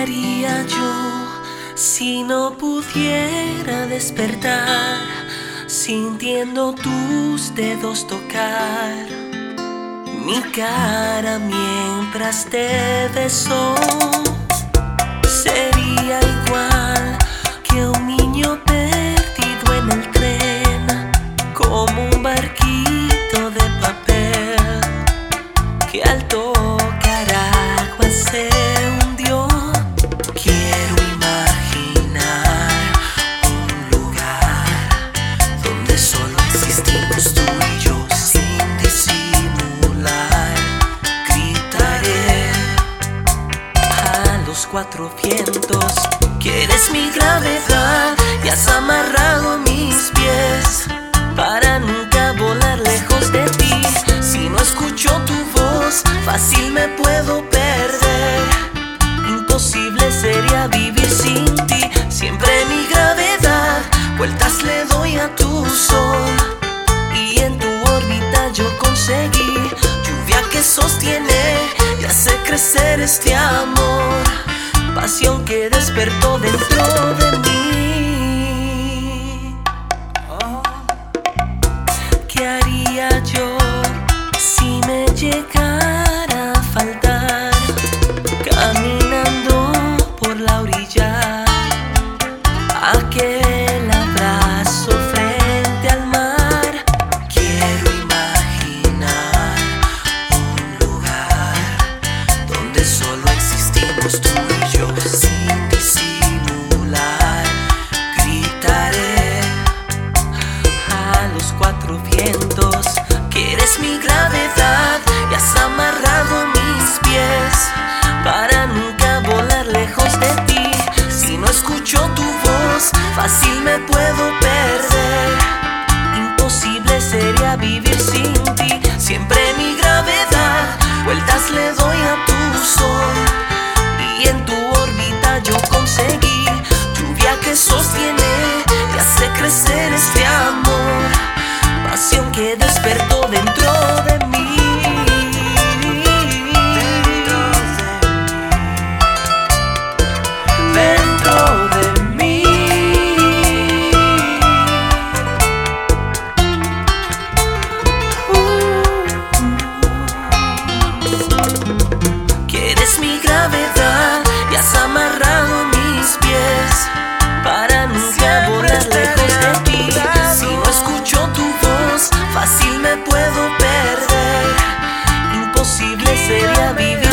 haría yo si no pudiera despertar sintiendo tus dedos tocar mi cara mientras te beso? Cuatro vientos que eres mi gravedad y has amarrado mis pies para nunca volar lejos de ti. Si no escucho tu voz, fácil me puedo perder. Imposible sería vivir sin ti. Siempre mi gravedad, vueltas le doy a tu sol. Y en tu órbita yo conseguí lluvia que sostiene y hace crecer este amor. Pasión que despertó dentro de mí. ¿Qué haría yo si me llegara a faltar? Caminando por la orilla, aquel cuatro vientos que eres mi gravedad y has amarrado mis pies para nunca volar lejos de ti. Si no escucho tu voz, fácil me puedo perder. Imposible sería